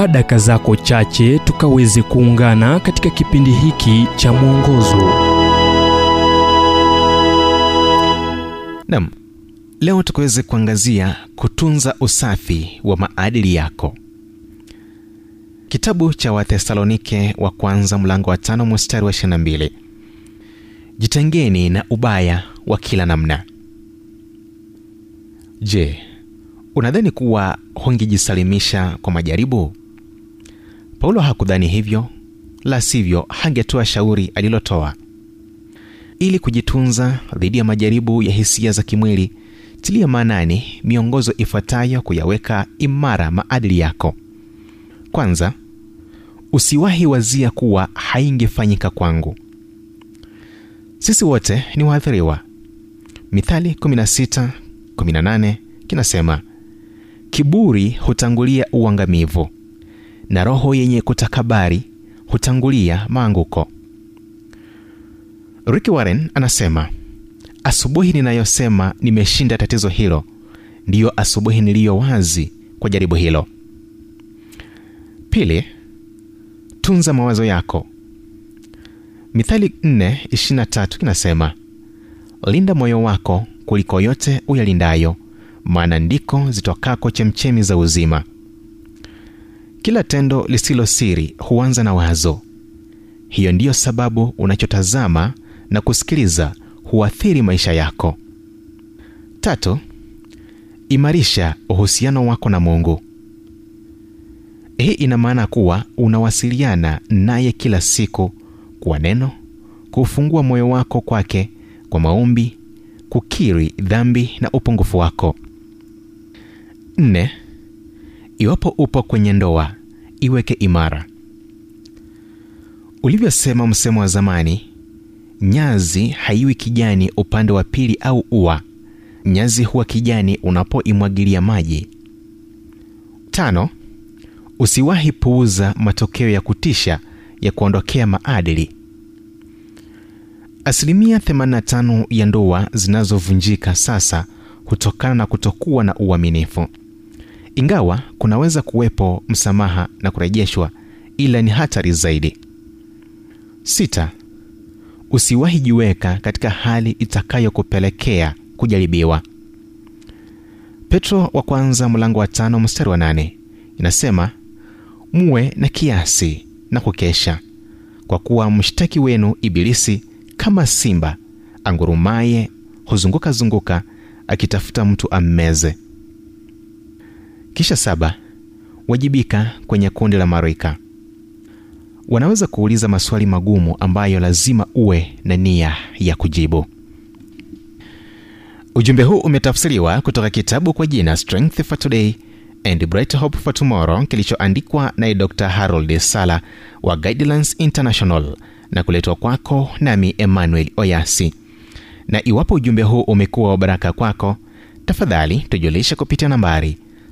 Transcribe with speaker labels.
Speaker 1: chukua daka zako chache tukaweze kuungana katika kipindi hiki cha mwongozo.
Speaker 2: Nam leo tukaweze kuangazia kutunza usafi wa maadili yako. Kitabu cha wathesalonike wa kwanza mlango wa tano mstari wa 22 jitengeni na ubaya wa kila namna. Je unadhani kuwa hungejisalimisha kwa majaribu paulo hakudhani hivyo la sivyo hangetoa shauri alilotoa. Ili kujitunza dhidi ya majaribu ya hisia za kimwili tilia maanani miongozo ifuatayo kuyaweka imara maadili yako. Kwanza usiwahi wazia kuwa haingefanyika kwangu. Sisi wote ni waathiriwa. Mithali 16:18 kinasema kiburi hutangulia uangamivu na roho yenye kutakabari hutangulia maanguko. Ricky warren anasema asubuhi ninayosema nimeshinda tatizo hilo ndiyo asubuhi niliyo wazi kwa jaribu hilo. Pili tunza mawazo yako. Mithali 4:23 kinasema linda moyo wako kuliko yote uyalindayo maana ndiko zitokako chemchemi za uzima kila tendo lisilo siri huanza na wazo. Hiyo ndiyo sababu unachotazama na kusikiliza huathiri maisha yako. Tatu imarisha uhusiano wako na mungu. Hii ina maana kuwa unawasiliana naye kila siku kwa neno kufungua moyo wako kwake kwa maombi kukiri dhambi na upungufu wako. Nne iwapo upo kwenye ndoa iweke imara. Ulivyosema msemo wa zamani nyazi haiwi kijani upande wa pili au ua. Nyazi huwa kijani unapoimwagilia maji. Tano usiwahi puuza matokeo ya kutisha ya kuondokea maadili. Asilimia 85 ya ndoa zinazovunjika sasa hutokana na kutokuwa na uaminifu ingawa kunaweza kuwepo msamaha na kurejeshwa ila ni hatari zaidi. Sita usiwahi jiweka katika hali itakayokupelekea kujaribiwa. Petro wa kwanza mlango wa tano mstari wa nane inasema muwe na kiasi na kukesha kwa kuwa mshtaki wenu ibilisi kama simba angurumaye huzunguka zunguka akitafuta mtu ammeze kisha saba wajibika kwenye kundi la marika wanaweza kuuliza maswali magumu ambayo lazima uwe na nia ya kujibu. Ujumbe huu umetafsiriwa kutoka kitabu kwa jina strength for today and bright hope for tomorrow kilichoandikwa naye dr harold sala wa guidelines international na kuletwa kwako nami emmanuel oyasi. Na iwapo ujumbe huu umekuwa wa baraka kwako tafadhali tujulishe kupitia nambari 722